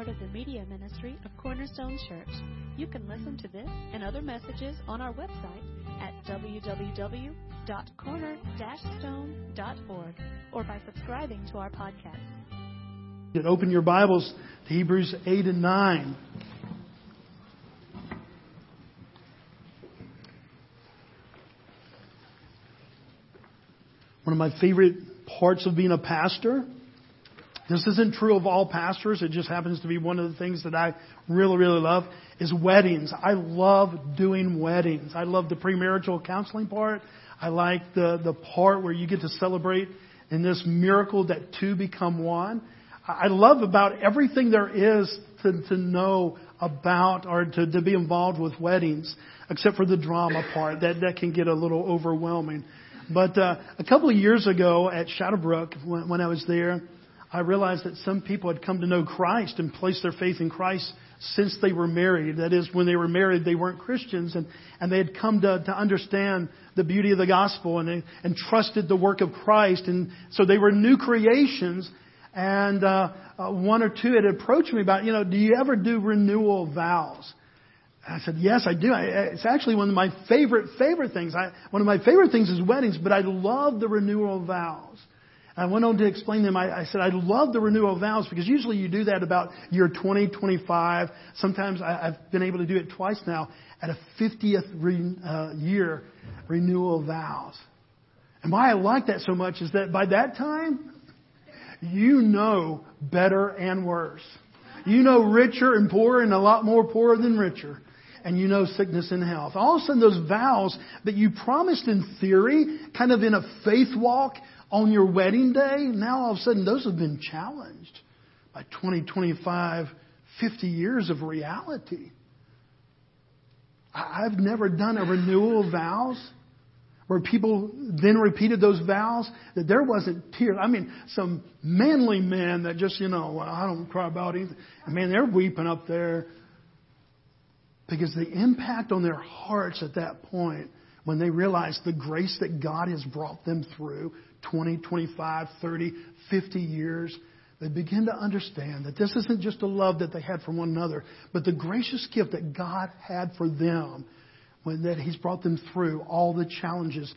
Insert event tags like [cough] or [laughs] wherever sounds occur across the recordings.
part of the media ministry of Cornerstone Church. You can listen to this and other messages on our website at www.corner-stone.org or by subscribing to our podcast. Open your Bibles to Hebrews 8 and 9. One of my favorite parts of being a pastor. This isn't true of all pastors. It just happens to be one of the things that I really, really love is weddings. I love doing weddings. I love the premarital counseling part. I like the, the part where you get to celebrate in this miracle that two become one. I love about everything there is to, to know about or to, to be involved with weddings, except for the drama part. That, that can get a little overwhelming. But uh, a couple of years ago at Shadowbrook, when, when I was there, I realized that some people had come to know Christ and placed their faith in Christ since they were married. That is, when they were married, they weren't Christians, and, and they had come to, to understand the beauty of the gospel and, and trusted the work of Christ. And so they were new creations. And uh, uh, one or two had approached me about, you know, do you ever do renewal vows? I said, yes, I do. I, it's actually one of my favorite, favorite things. I, one of my favorite things is weddings, but I love the renewal vows. I went on to explain them. I, I said, I love the renewal vows because usually you do that about year 20, 25. Sometimes I, I've been able to do it twice now at a 50th re, uh, year renewal vows. And why I like that so much is that by that time, you know better and worse. You know richer and poorer and a lot more poorer than richer and you know sickness and health. All of a sudden, those vows that you promised in theory, kind of in a faith walk on your wedding day, now all of a sudden those have been challenged by 20, 25, 50 years of reality. I've never done a renewal of vows where people then repeated those vows that there wasn't tears. I mean, some manly men that just, you know, I don't cry about anything. And man, they're weeping up there because the impact on their hearts at that point, when they realize the grace that God has brought them through 20, 25, 30, 50 years, they begin to understand that this isn't just a love that they had for one another, but the gracious gift that God had for them when that He's brought them through all the challenges,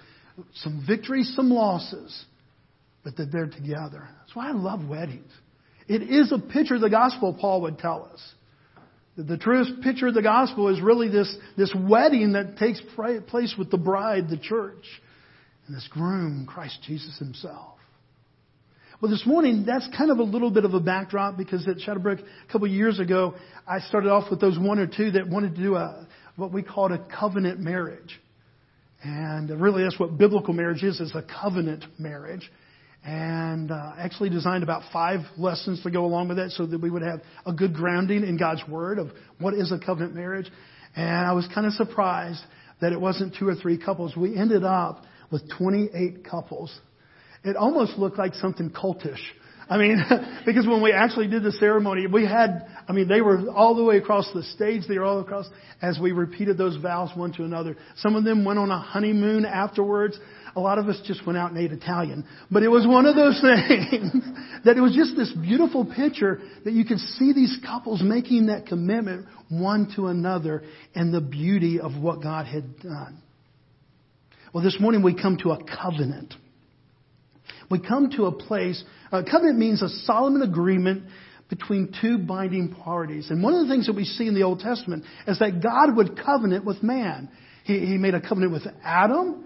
some victories, some losses, but that they're together. That's why I love weddings. It is a picture of the gospel, Paul would tell us. The truest picture of the gospel is really this, this wedding that takes place with the bride, the church, and this groom, Christ Jesus himself. Well, this morning, that's kind of a little bit of a backdrop because at Shadowbrook a couple of years ago, I started off with those one or two that wanted to do a, what we called a covenant marriage. And really that's what biblical marriage is, is a covenant marriage and uh, actually designed about five lessons to go along with that so that we would have a good grounding in God's Word of what is a covenant marriage. And I was kind of surprised that it wasn't two or three couples. We ended up with 28 couples. It almost looked like something cultish. I mean, [laughs] because when we actually did the ceremony, we had, I mean, they were all the way across the stage, they were all across as we repeated those vows one to another. Some of them went on a honeymoon afterwards. A lot of us just went out and ate Italian. But it was one of those [laughs] things that it was just this beautiful picture that you could see these couples making that commitment one to another and the beauty of what God had done. Well, this morning we come to a covenant. We come to a place, a covenant means a solemn agreement between two binding parties. And one of the things that we see in the Old Testament is that God would covenant with man. He, he made a covenant with Adam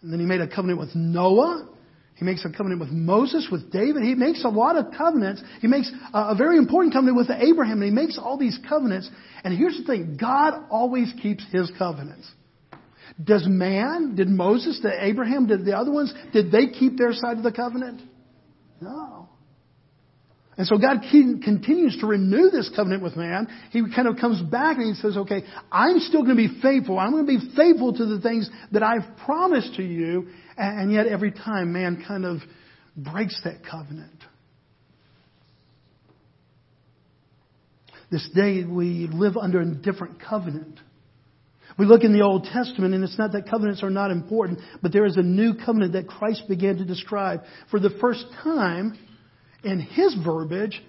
and then he made a covenant with Noah. He makes a covenant with Moses, with David. He makes a lot of covenants. He makes a very important covenant with Abraham, and he makes all these covenants. And here's the thing God always keeps his covenants. Does man, did Moses, did Abraham, did the other ones, did they keep their side of the covenant? No. And so God continues to renew this covenant with man. He kind of comes back and he says, okay, I'm still going to be faithful. I'm going to be faithful to the things that I've promised to you. And yet every time man kind of breaks that covenant. This day we live under a different covenant. We look in the Old Testament, and it's not that covenants are not important, but there is a new covenant that Christ began to describe. For the first time, in his verbiage,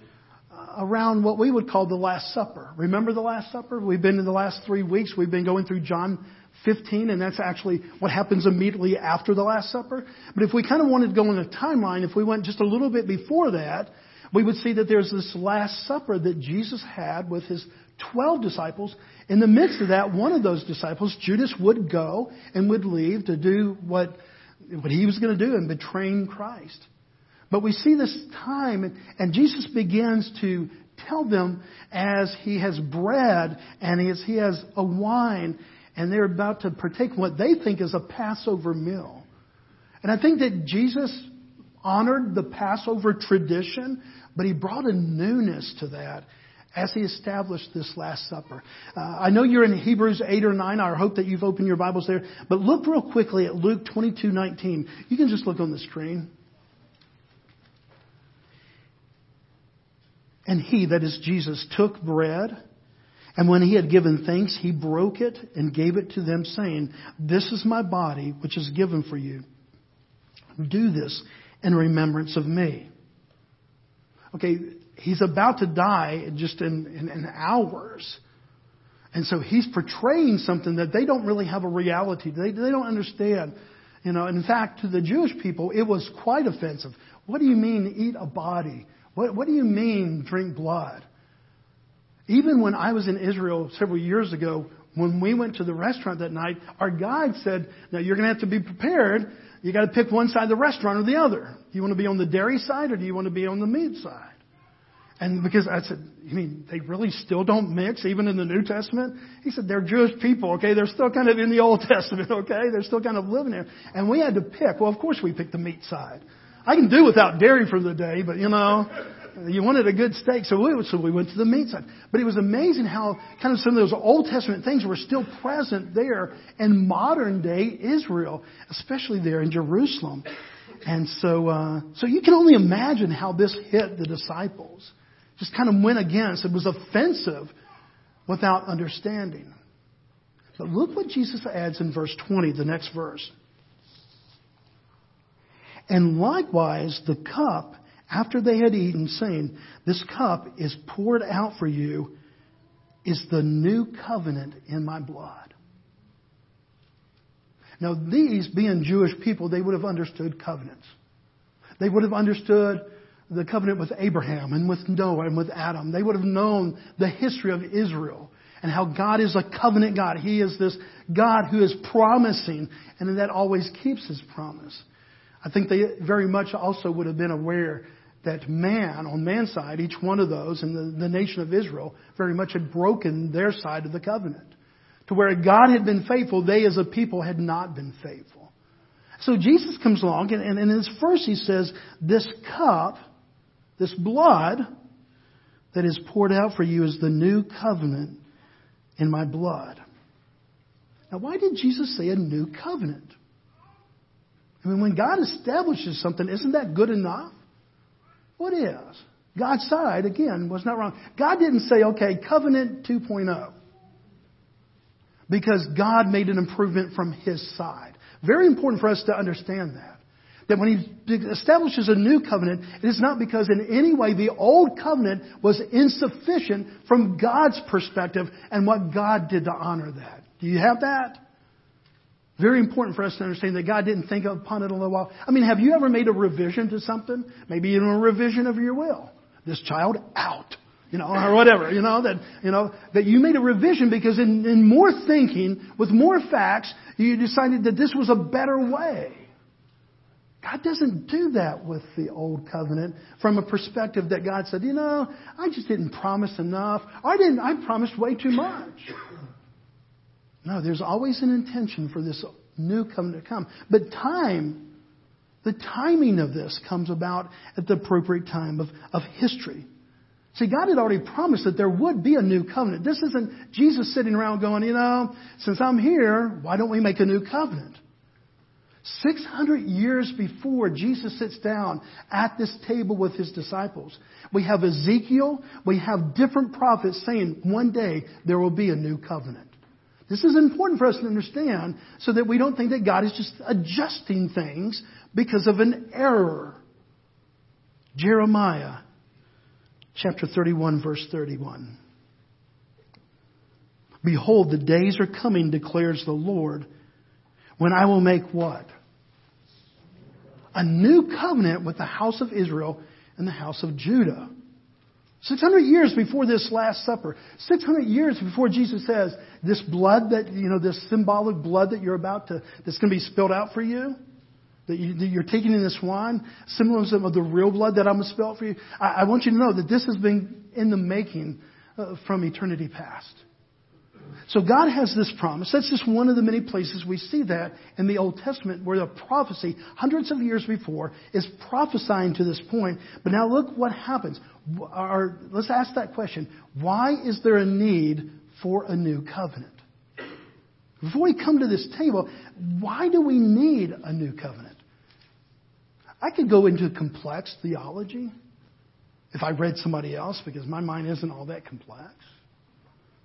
around what we would call the Last Supper. Remember the Last Supper? We've been in the last three weeks, we've been going through John 15, and that's actually what happens immediately after the Last Supper. But if we kind of wanted to go in a timeline, if we went just a little bit before that, we would see that there's this Last Supper that Jesus had with his 12 disciples. In the midst of that, one of those disciples, Judas, would go and would leave to do what, what he was going to do in betraying Christ. But we see this time, and Jesus begins to tell them as he has bread and as he has a wine, and they're about to partake what they think is a Passover meal. And I think that Jesus honored the Passover tradition, but he brought a newness to that as he established this Last Supper. Uh, I know you're in Hebrews 8 or 9. I hope that you've opened your Bibles there. But look real quickly at Luke 22:19. You can just look on the screen. And he, that is Jesus, took bread, and when he had given thanks, he broke it and gave it to them, saying, This is my body, which is given for you. Do this in remembrance of me. Okay, he's about to die just in, in, in hours. And so he's portraying something that they don't really have a reality. They, they don't understand. You know, in fact, to the Jewish people, it was quite offensive. What do you mean eat a body? What, what do you mean drink blood? Even when I was in Israel several years ago, when we went to the restaurant that night, our guide said, now you're going to have to be prepared. You got to pick one side of the restaurant or the other. Do you want to be on the dairy side or do you want to be on the meat side? And because I said, you mean they really still don't mix even in the New Testament? He said, they're Jewish people, okay? They're still kind of in the Old [laughs] Testament, okay? They're still kind of living there. And we had to pick. Well, of course we picked the meat side. I can do without dairy for the day, but you know, you wanted a good steak, so we, so we went to the meat side. But it was amazing how kind of some of those Old Testament things were still present there in modern day Israel, especially there in Jerusalem. And so, uh, so you can only imagine how this hit the disciples. Just kind of went against. It was offensive without understanding. But look what Jesus adds in verse 20, the next verse. And likewise, the cup, after they had eaten, saying, This cup is poured out for you, is the new covenant in my blood. Now, these, being Jewish people, they would have understood covenants. They would have understood the covenant with Abraham and with Noah and with Adam. They would have known the history of Israel and how God is a covenant God. He is this God who is promising, and that always keeps his promise. I think they very much also would have been aware that man, on man's side, each one of those in the, the nation of Israel, very much had broken their side of the covenant. To where God had been faithful, they as a people had not been faithful. So Jesus comes along, and, and in his first he says, This cup, this blood that is poured out for you is the new covenant in my blood. Now, why did Jesus say a new covenant? I mean, when God establishes something, isn't that good enough? What is? God's side, again, was not wrong. God didn't say, okay, covenant 2.0. Because God made an improvement from His side. Very important for us to understand that. That when He establishes a new covenant, it is not because in any way the old covenant was insufficient from God's perspective and what God did to honor that. Do you have that? Very important for us to understand that God didn't think upon it a little while. I mean, have you ever made a revision to something? Maybe even a revision of your will. This child out. You know, or whatever, you know, that, you know, that you made a revision because in, in more thinking, with more facts, you decided that this was a better way. God doesn't do that with the old covenant from a perspective that God said, you know, I just didn't promise enough. I didn't, I promised way too much. No, there's always an intention for this new covenant to come. But time, the timing of this comes about at the appropriate time of, of history. See, God had already promised that there would be a new covenant. This isn't Jesus sitting around going, you know, since I'm here, why don't we make a new covenant? 600 years before Jesus sits down at this table with his disciples, we have Ezekiel, we have different prophets saying one day there will be a new covenant. This is important for us to understand so that we don't think that God is just adjusting things because of an error. Jeremiah chapter 31, verse 31. Behold, the days are coming, declares the Lord, when I will make what? A new covenant with the house of Israel and the house of Judah. 600 years before this Last Supper, 600 years before Jesus says, this blood that, you know, this symbolic blood that you're about to, that's going to be spilled out for you, that, you, are taking in this wine, symbolism of the real blood that I'm going to spill out for you. I, I want you to know that this has been in the making uh, from eternity past. So God has this promise. That's just one of the many places we see that in the Old Testament where the prophecy, hundreds of years before, is prophesying to this point. But now look what happens. Let's ask that question. Why is there a need for a new covenant? Before we come to this table, why do we need a new covenant? I could go into complex theology if I read somebody else because my mind isn't all that complex.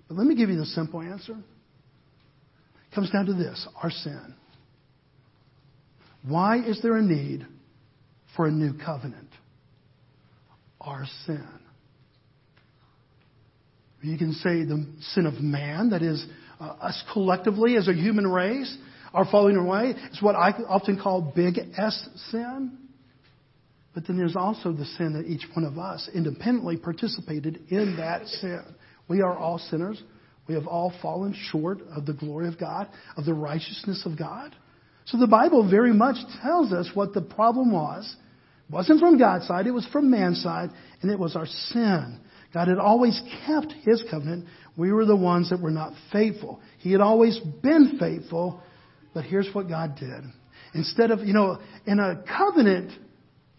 But let me give you the simple answer. It comes down to this our sin. Why is there a need for a new covenant? Our sin. You can say the sin of man, that is, uh, us collectively as a human race, are falling away. It's what I often call big S sin. But then there's also the sin that each one of us independently participated in that sin. We are all sinners. We have all fallen short of the glory of God, of the righteousness of God. So the Bible very much tells us what the problem was. It wasn't from God's side, it was from man's side, and it was our sin. God had always kept his covenant. We were the ones that were not faithful. He had always been faithful, but here's what God did. Instead of, you know, in a covenant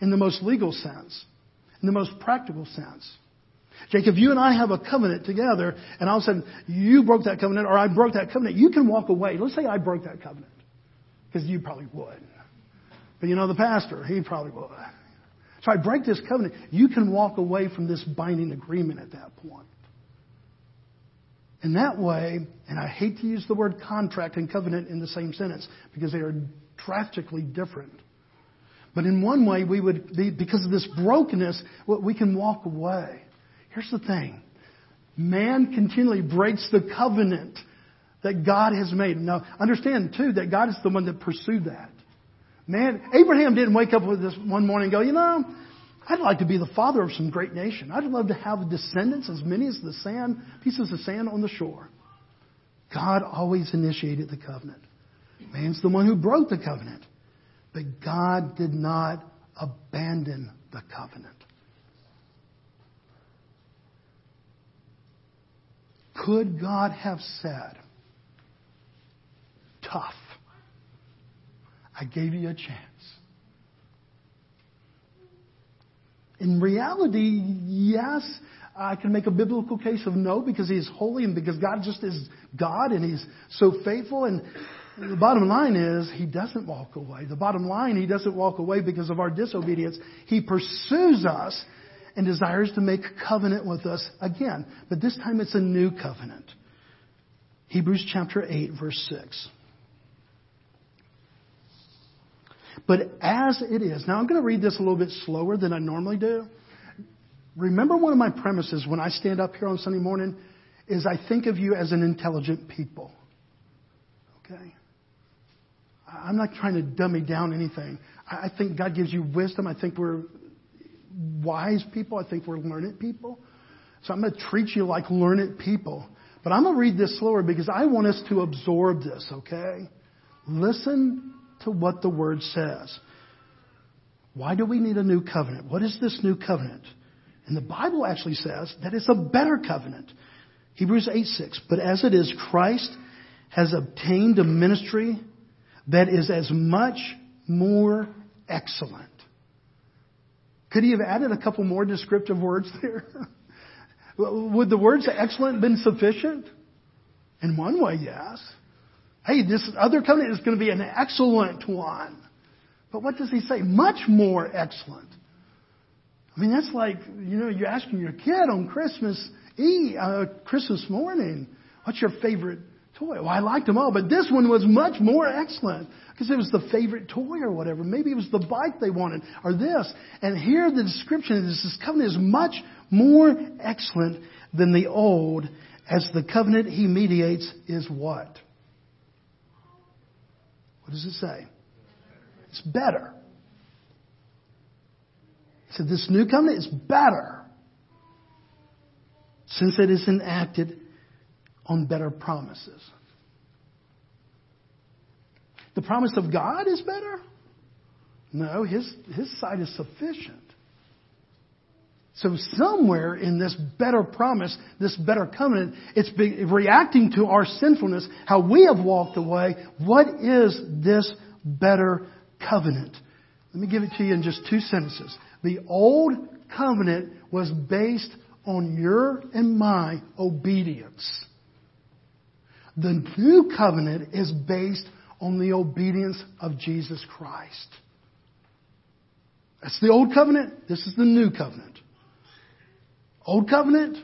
in the most legal sense, in the most practical sense, Jacob, you and I have a covenant together, and all of a sudden you broke that covenant, or I broke that covenant. You can walk away. Let's say I broke that covenant, because you probably would. But you know the pastor, he probably would. So I break this covenant. You can walk away from this binding agreement at that point. In that way, and I hate to use the word contract and covenant in the same sentence because they are drastically different. But in one way, we would be, because of this brokenness, we can walk away. Here's the thing man continually breaks the covenant that God has made. Now, understand, too, that God is the one that pursued that. Man, Abraham didn't wake up with this one morning and go, you know, I'd like to be the father of some great nation. I'd love to have descendants as many as the sand, pieces of sand on the shore. God always initiated the covenant. Man's the one who broke the covenant. But God did not abandon the covenant. Could God have said, tough, I gave you a chance? In reality, yes, I can make a biblical case of no because He's holy and because God just is God and He's so faithful. And the bottom line is, He doesn't walk away. The bottom line, He doesn't walk away because of our disobedience. He pursues us and desires to make covenant with us again. But this time it's a new covenant. Hebrews chapter 8, verse 6. But as it is, now I'm going to read this a little bit slower than I normally do. Remember one of my premises when I stand up here on Sunday morning is I think of you as an intelligent people. Okay? I'm not trying to dummy down anything. I think God gives you wisdom. I think we're wise people. I think we're learned people. So I'm going to treat you like learned people. But I'm going to read this slower because I want us to absorb this, okay? Listen to what the word says. Why do we need a new covenant? What is this new covenant? And the Bible actually says that it's a better covenant. Hebrews 8 6. But as it is, Christ has obtained a ministry that is as much more excellent could he have added a couple more descriptive words there? [laughs] Would the words excellent been sufficient? In one way, yes. Hey, this other covenant is going to be an excellent one. But what does he say? Much more excellent. I mean, that's like, you know, you're asking your kid on Christmas Eve, uh, Christmas morning, what's your favorite toy? Well, I liked them all, but this one was much more excellent because it was the favorite toy or whatever. Maybe it was the bike they wanted or this. And here the description of this, covenant is much more excellent than the old, as the covenant he mediates is what? What does it say? It's better. He said, This new covenant is better since it is enacted on better promises. The promise of God is better? No, his, his side is sufficient. So somewhere in this better promise, this better covenant, it's reacting to our sinfulness, how we have walked away. What is this better covenant? Let me give it to you in just two sentences. The old covenant was based on your and my obedience. The new covenant is based on the obedience of Jesus Christ. That's the old covenant. This is the new covenant. Old covenant,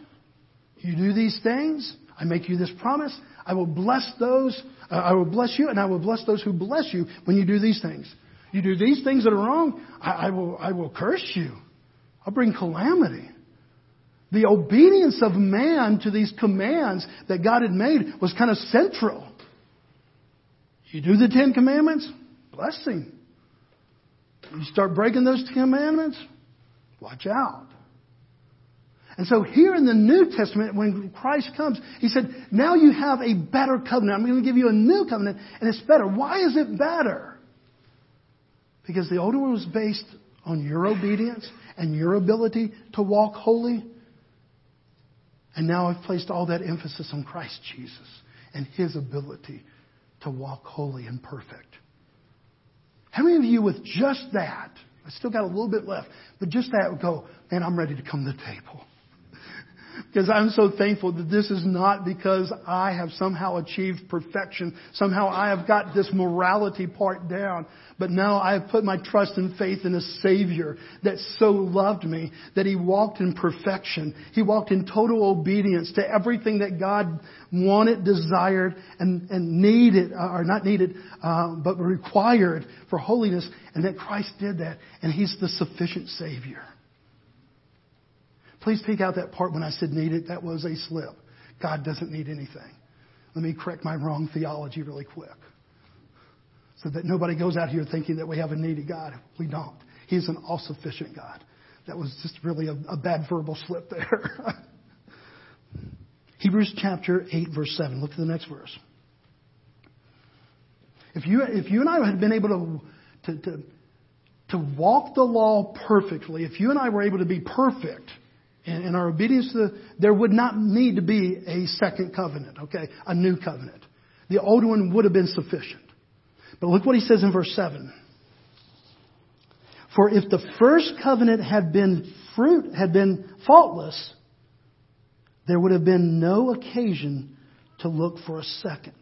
you do these things. I make you this promise. I will bless those. Uh, I will bless you, and I will bless those who bless you when you do these things. You do these things that are wrong. I, I will. I will curse you. I'll bring calamity. The obedience of man to these commands that God had made was kind of central. You do the Ten Commandments, blessing. You start breaking those Ten commandments, watch out. And so here in the New Testament, when Christ comes, He said, now you have a better covenant. I'm going to give you a new covenant, and it's better. Why is it better? Because the older one was based on your obedience and your ability to walk holy. And now I've placed all that emphasis on Christ Jesus and His ability to walk holy and perfect. How many of you with just that, I still got a little bit left, but just that would go, man, I'm ready to come to the table. Because I'm so thankful that this is not because I have somehow achieved perfection. Somehow I have got this morality part down. But now I have put my trust and faith in a Savior that so loved me that He walked in perfection. He walked in total obedience to everything that God wanted, desired, and, and needed, uh, or not needed, uh, but required for holiness. And that Christ did that. And He's the sufficient Savior. Please take out that part when I said needed. That was a slip. God doesn't need anything. Let me correct my wrong theology really quick. So that nobody goes out here thinking that we have a needy God. We don't. He's an all sufficient God. That was just really a, a bad verbal slip there. [laughs] Hebrews chapter 8, verse 7. Look to the next verse. If you, if you and I had been able to, to, to, to walk the law perfectly, if you and I were able to be perfect, and, and our obedience to the, there would not need to be a second covenant, okay? A new covenant. The old one would have been sufficient. But look what he says in verse 7. For if the first covenant had been fruit, had been faultless, there would have been no occasion to look for a second.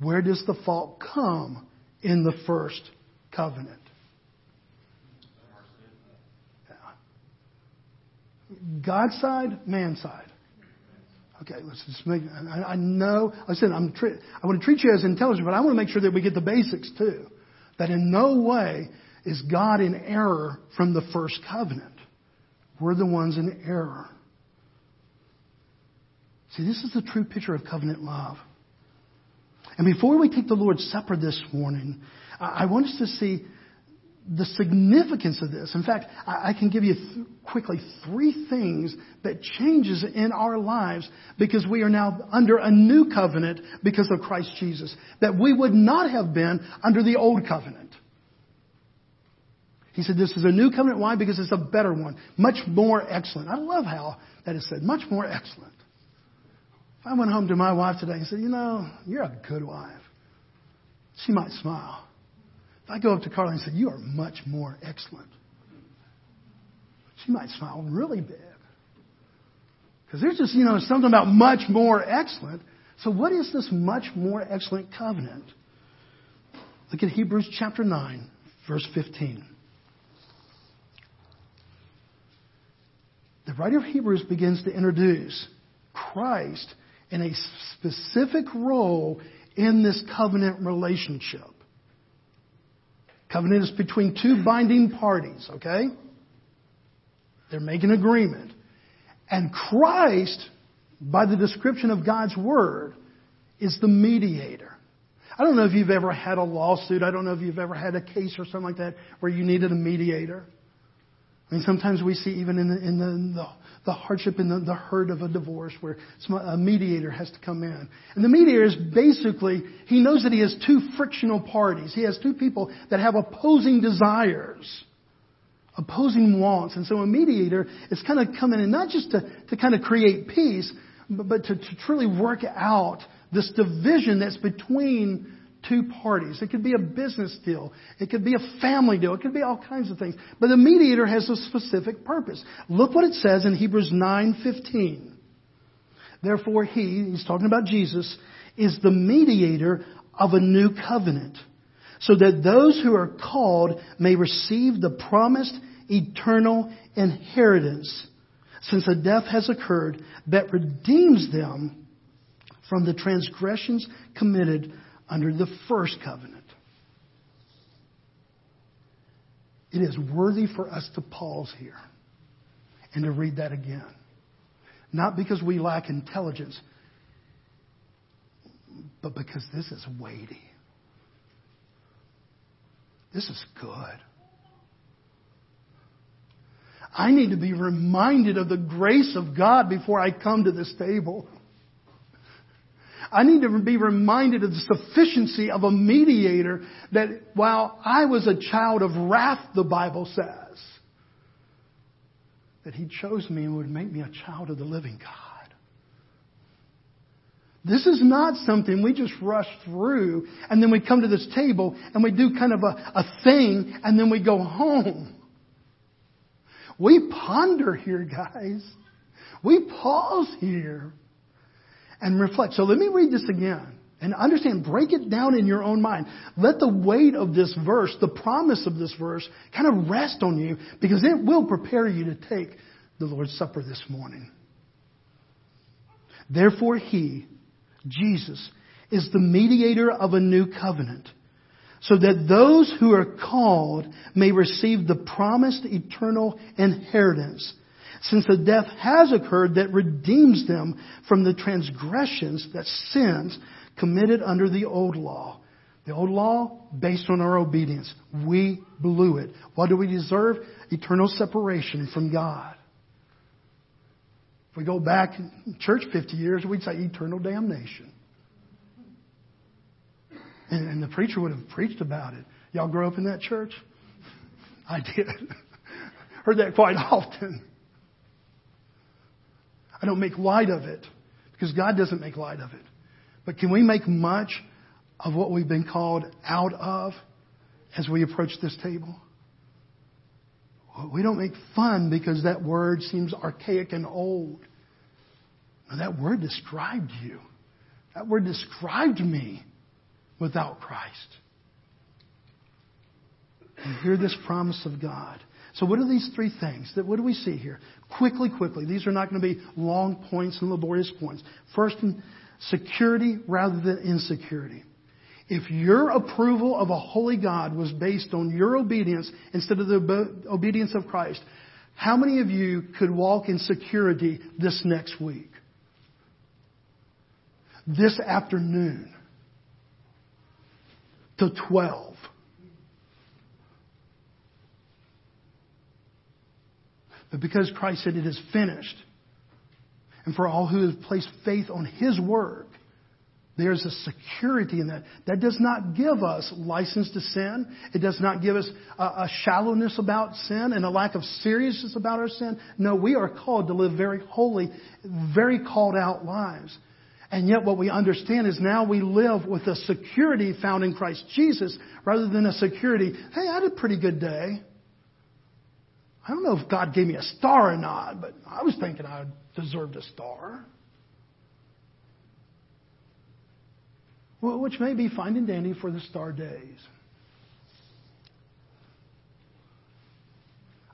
Where does the fault come in the first covenant? God's side, man's side. Okay, let's just make. I, I know. I said I'm. I want to treat you as intelligent, but I want to make sure that we get the basics too. That in no way is God in error from the first covenant. We're the ones in error. See, this is the true picture of covenant love. And before we take the Lord's Supper this morning, I want us to see the significance of this. In fact, I, can give you th- quickly three things that changes in our lives because we are now under a new covenant because of Christ Jesus that we would not have been under the old covenant. He said this is a new covenant. Why? Because it's a better one. Much more excellent. I love how that is said. Much more excellent. If I went home to my wife today and said, you know, you're a good wife, she might smile. If I go up to Carla and say, You are much more excellent, she might smile really big. Because there's just, you know, something about much more excellent. So, what is this much more excellent covenant? Look at Hebrews chapter 9, verse 15. The writer of Hebrews begins to introduce Christ in a specific role in this covenant relationship. Covenant is between two binding parties, okay? They're making agreement. And Christ, by the description of God's Word, is the mediator. I don't know if you've ever had a lawsuit. I don't know if you've ever had a case or something like that where you needed a mediator. I mean, sometimes we see even in the, in the, the, the hardship and the, the hurt of a divorce where some, a mediator has to come in. And the mediator is basically, he knows that he has two frictional parties. He has two people that have opposing desires, opposing wants. And so a mediator is kind of coming in not just to, to kind of create peace, but, but to, to truly work out this division that's between two parties. It could be a business deal. It could be a family deal. It could be all kinds of things. But the mediator has a specific purpose. Look what it says in Hebrews 9:15. Therefore he, he's talking about Jesus, is the mediator of a new covenant, so that those who are called may receive the promised eternal inheritance, since a death has occurred that redeems them from the transgressions committed under the first covenant. It is worthy for us to pause here and to read that again. Not because we lack intelligence, but because this is weighty. This is good. I need to be reminded of the grace of God before I come to this table. I need to be reminded of the sufficiency of a mediator that while I was a child of wrath, the Bible says, that He chose me and would make me a child of the living God. This is not something we just rush through and then we come to this table and we do kind of a, a thing and then we go home. We ponder here, guys. We pause here and reflect. So let me read this again and understand, break it down in your own mind. Let the weight of this verse, the promise of this verse, kind of rest on you because it will prepare you to take the Lord's Supper this morning. Therefore, He, Jesus, is the mediator of a new covenant so that those who are called may receive the promised eternal inheritance since a death has occurred that redeems them from the transgressions, that sins, committed under the old law. The old law, based on our obedience. We blew it. What do we deserve? Eternal separation from God. If we go back in church 50 years, we'd say eternal damnation. And, and the preacher would have preached about it. Y'all grew up in that church? [laughs] I did. [laughs] Heard that quite often. I don't make light of it because God doesn't make light of it. But can we make much of what we've been called out of as we approach this table? We don't make fun because that word seems archaic and old. No, that word described you. That word described me without Christ. And hear this promise of God. So what are these three things? That what do we see here? Quickly, quickly. These are not going to be long points and laborious points. First, security rather than insecurity. If your approval of a holy God was based on your obedience instead of the obedience of Christ, how many of you could walk in security this next week? This afternoon to 12. But because Christ said it is finished, and for all who have placed faith on His word, there's a security in that. That does not give us license to sin. It does not give us a, a, shallowness about sin and a lack of seriousness about our sin. No, we are called to live very holy, very called out lives. And yet what we understand is now we live with a security found in Christ Jesus rather than a security, hey, I had a pretty good day. I don't know if God gave me a star or not, but I was thinking I deserved a star. Well, which may be fine and dandy for the star days.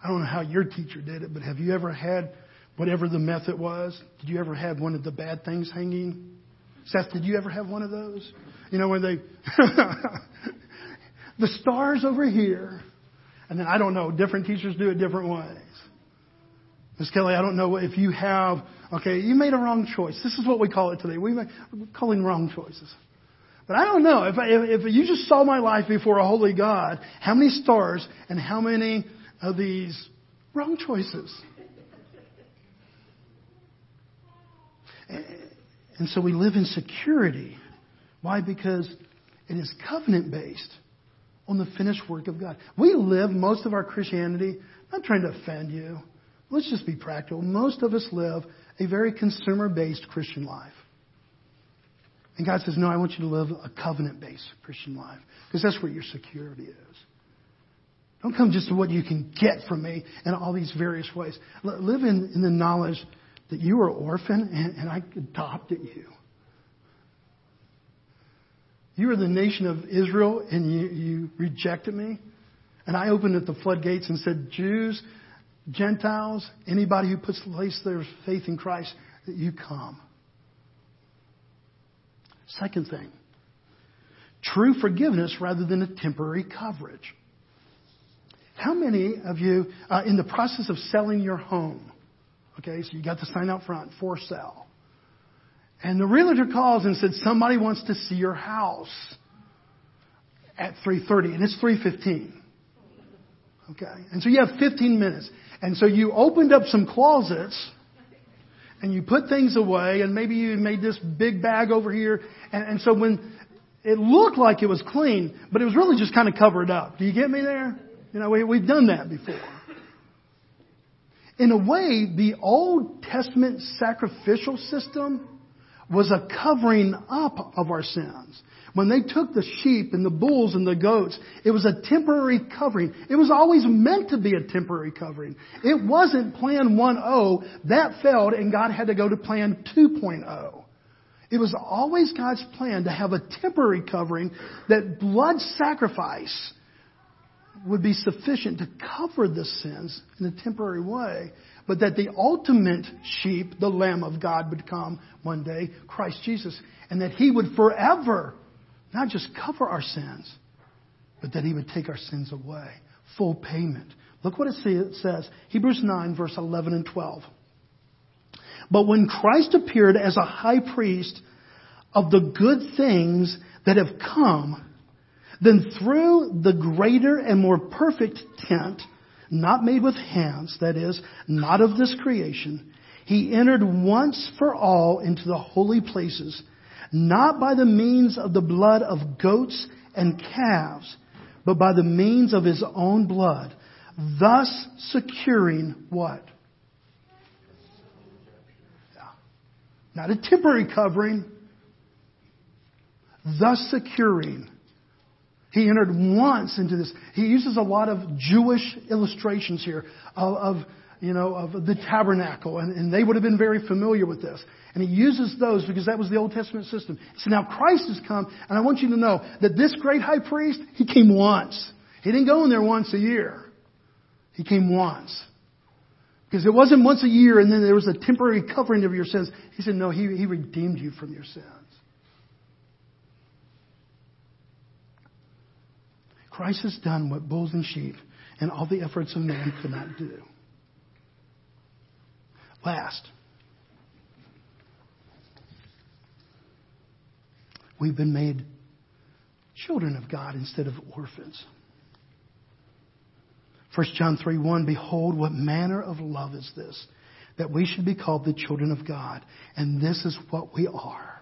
I don't know how your teacher did it, but have you ever had whatever the method was? Did you ever have one of the bad things hanging? Seth, did you ever have one of those? You know, when they [laughs] the stars over here. And then I don't know, different teachers do it different ways. Ms. Kelly, I don't know if you have, okay, you made a wrong choice. This is what we call it today. We make, we're calling wrong choices. But I don't know. If, I, if, if you just saw my life before a holy God, how many stars and how many of these wrong choices? And so we live in security. Why? Because it is covenant based on the finished work of God. We live most of our Christianity, I'm not trying to offend you. Let's just be practical. Most of us live a very consumer based Christian life. And God says, No, I want you to live a covenant based Christian life because that's where your security is. Don't come just to what you can get from me in all these various ways. Live in, in the knowledge that you were orphan and, and I adopted you. You were the nation of Israel and you, you rejected me. And I opened at the floodgates and said, Jews, Gentiles, anybody who puts place their faith in Christ, that you come. Second thing, true forgiveness rather than a temporary coverage. How many of you, uh, in the process of selling your home, okay, so you got the sign out front, for sale, and the realtor calls and said somebody wants to see your house at 3:30, and it's 3:15. Okay, and so you have 15 minutes, and so you opened up some closets and you put things away, and maybe you made this big bag over here. And, and so when it looked like it was clean, but it was really just kind of covered up. Do you get me there? You know, we, we've done that before. In a way, the Old Testament sacrificial system was a covering up of our sins. When they took the sheep and the bulls and the goats, it was a temporary covering. It was always meant to be a temporary covering. It wasn't plan 1.0. That failed and God had to go to plan 2.0. It was always God's plan to have a temporary covering that blood sacrifice would be sufficient to cover the sins in a temporary way, but that the ultimate sheep, the Lamb of God, would come one day, Christ Jesus, and that He would forever not just cover our sins, but that He would take our sins away. Full payment. Look what it says. Hebrews 9, verse 11 and 12. But when Christ appeared as a high priest of the good things that have come, then through the greater and more perfect tent, not made with hands, that is, not of this creation, he entered once for all into the holy places not by the means of the blood of goats and calves, but by the means of his own blood, thus securing what? Not a temporary covering, thus securing. He entered once into this. He uses a lot of Jewish illustrations here of, of you know, of the tabernacle, and, and, they would have been very familiar with this. And he uses those because that was the Old Testament system. So now Christ has come, and I want you to know that this great high priest, he came once. He didn't go in there once a year. He came once. Because it wasn't once a year and then there was a temporary covering of your sins. He said, no, he, he redeemed you from your sins. Christ has done what bulls and sheep and all the efforts of man could not do. Last, we've been made children of God instead of orphans. 1 John 3 1 Behold, what manner of love is this, that we should be called the children of God. And this is what we are.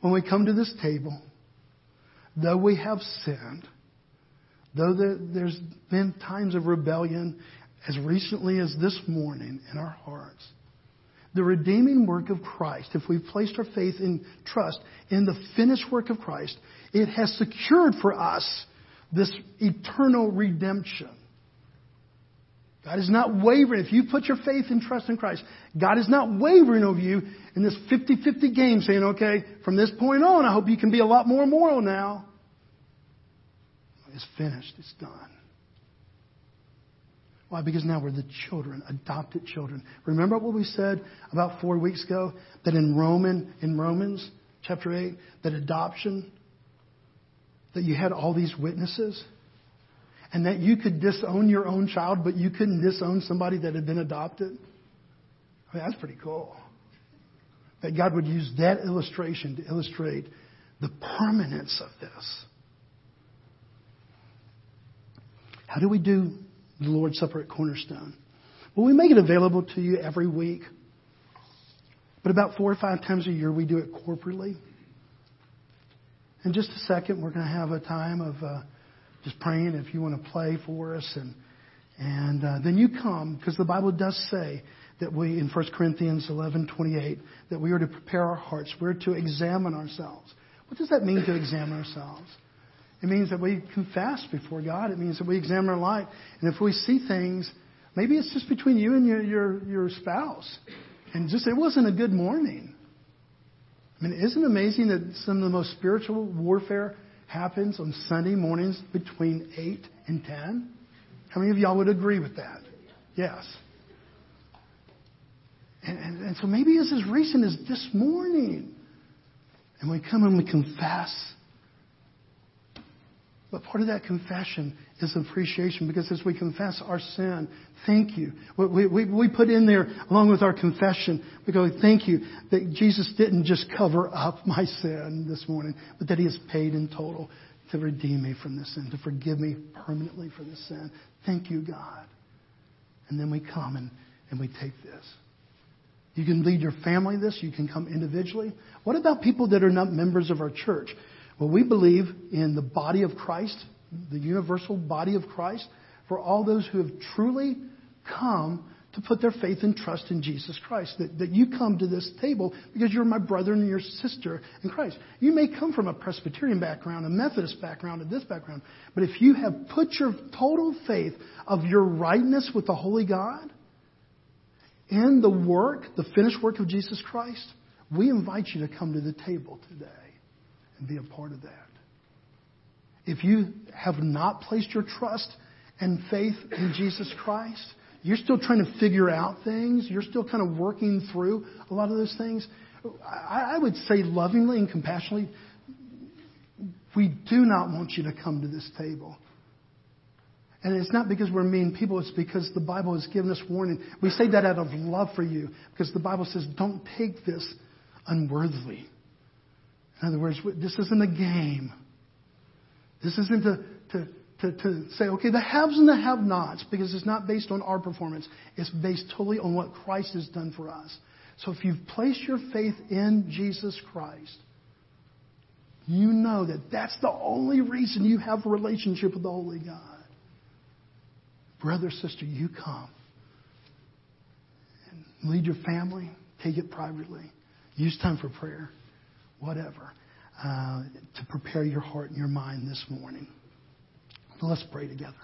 When we come to this table, though we have sinned, though there, has been times of rebellion as recently as this morning in our hearts. The redeeming work of Christ, if we've placed our faith and trust in the finished work of Christ, it has secured for us this eternal redemption. God is not wavering. If you put your faith and trust in Christ, God is not wavering over you in this 50-50 game saying, okay, from this point on, I hope you can be a lot more moral now. It's finished. It's done. Why? Because now we're the children, adopted children. Remember what we said about four weeks ago? That in Roman, in Romans chapter 8, that adoption that you had all these witnesses and that you could disown your own child, but you couldn't disown somebody that had been adopted? I mean, that's pretty cool. That God would use that illustration to illustrate the permanence of this. How do we do the Lord's Supper at Cornerstone? Well, we make it available to you every week. But about four or five times a year, we do it corporately. In just a second, we're going to have a time of uh, just praying if you want to play for us. And, and uh, then you come, because the Bible does say that we, in 1 Corinthians 11 28, that we are to prepare our hearts. We're to examine ourselves. What does that mean to examine ourselves? It means that we confess before God. It means that we examine our life. And if we see things, maybe it's just between you and your, your, your spouse. And just, it wasn't a good morning. I mean, isn't it amazing that some of the most spiritual warfare happens on Sunday mornings between 8 and 10? How many of y'all would agree with that? Yes. And, and, and so maybe it's as recent as this morning. And we come and we confess but part of that confession is appreciation because as we confess our sin, thank you. We, we, we put in there, along with our confession, we go, thank you that Jesus didn't just cover up my sin this morning, but that He has paid in total to redeem me from this sin, to forgive me permanently for this sin. Thank you, God. And then we come and, and we take this. You can lead your family this. You can come individually. What about people that are not members of our church? Well, we believe in the body of Christ, the universal body of Christ, for all those who have truly come to put their faith and trust in Jesus Christ. That, that you come to this table because you're my brother and your sister in Christ. You may come from a Presbyterian background, a Methodist background, a this background, but if you have put your total faith of your rightness with the Holy God in the work, the finished work of Jesus Christ, we invite you to come to the table today and be a part of that. If you have not placed your trust and faith in Jesus Christ, you're still trying to figure out things, you're still kind of working through a lot of those things, I, would say lovingly and compassionately, we do not want you to come to this table. And it's not because we're mean people, it's because the Bible has given us warning. We say that out of love for you, because the Bible says, don't take this unworthily. In other words, this isn't a game. This isn't to, to, to, to say, okay, the haves and the have nots, because it's not based on our performance. It's based totally on what Christ has done for us. So if you've placed your faith in Jesus Christ, you know that that's the only reason you have a relationship with the Holy God. Brother, sister, you come. And lead your family. Take it privately. Use time for prayer whatever, uh, to prepare your heart and your mind this morning. Let's pray together.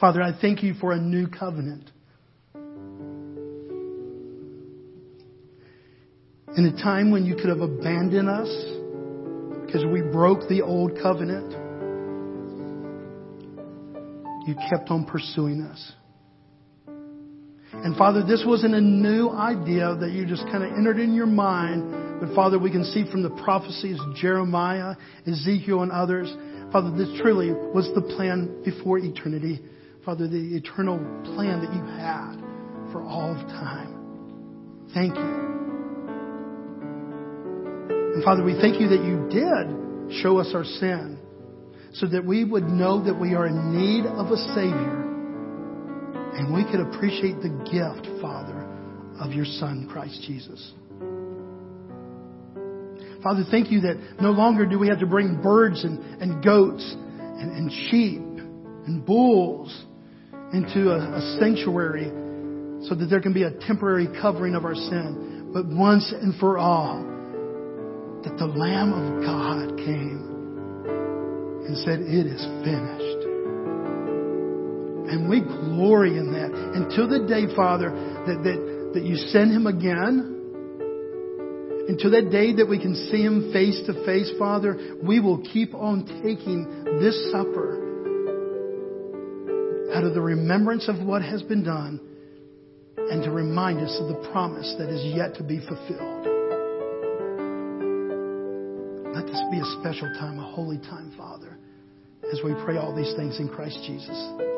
Father, I thank you for a new covenant. In a time when you could have abandoned us because we broke the old covenant, you kept on pursuing us. And Father, this wasn't a new idea that you just kind of entered in your mind. But Father, we can see from the prophecies of Jeremiah, Ezekiel, and others, Father, this truly was the plan before eternity. Father, the eternal plan that you had for all of time. Thank you. And Father, we thank you that you did show us our sin so that we would know that we are in need of a Savior and we could appreciate the gift, Father, of your Son, Christ Jesus. Father, thank you that no longer do we have to bring birds and, and goats and, and sheep and bulls into a, a sanctuary so that there can be a temporary covering of our sin. But once and for all, that the Lamb of God came and said, It is finished. And we glory in that until the day, Father, that, that, that you send him again. Until that day that we can see him face to face, Father, we will keep on taking this supper out of the remembrance of what has been done and to remind us of the promise that is yet to be fulfilled. Let this be a special time, a holy time, Father, as we pray all these things in Christ Jesus.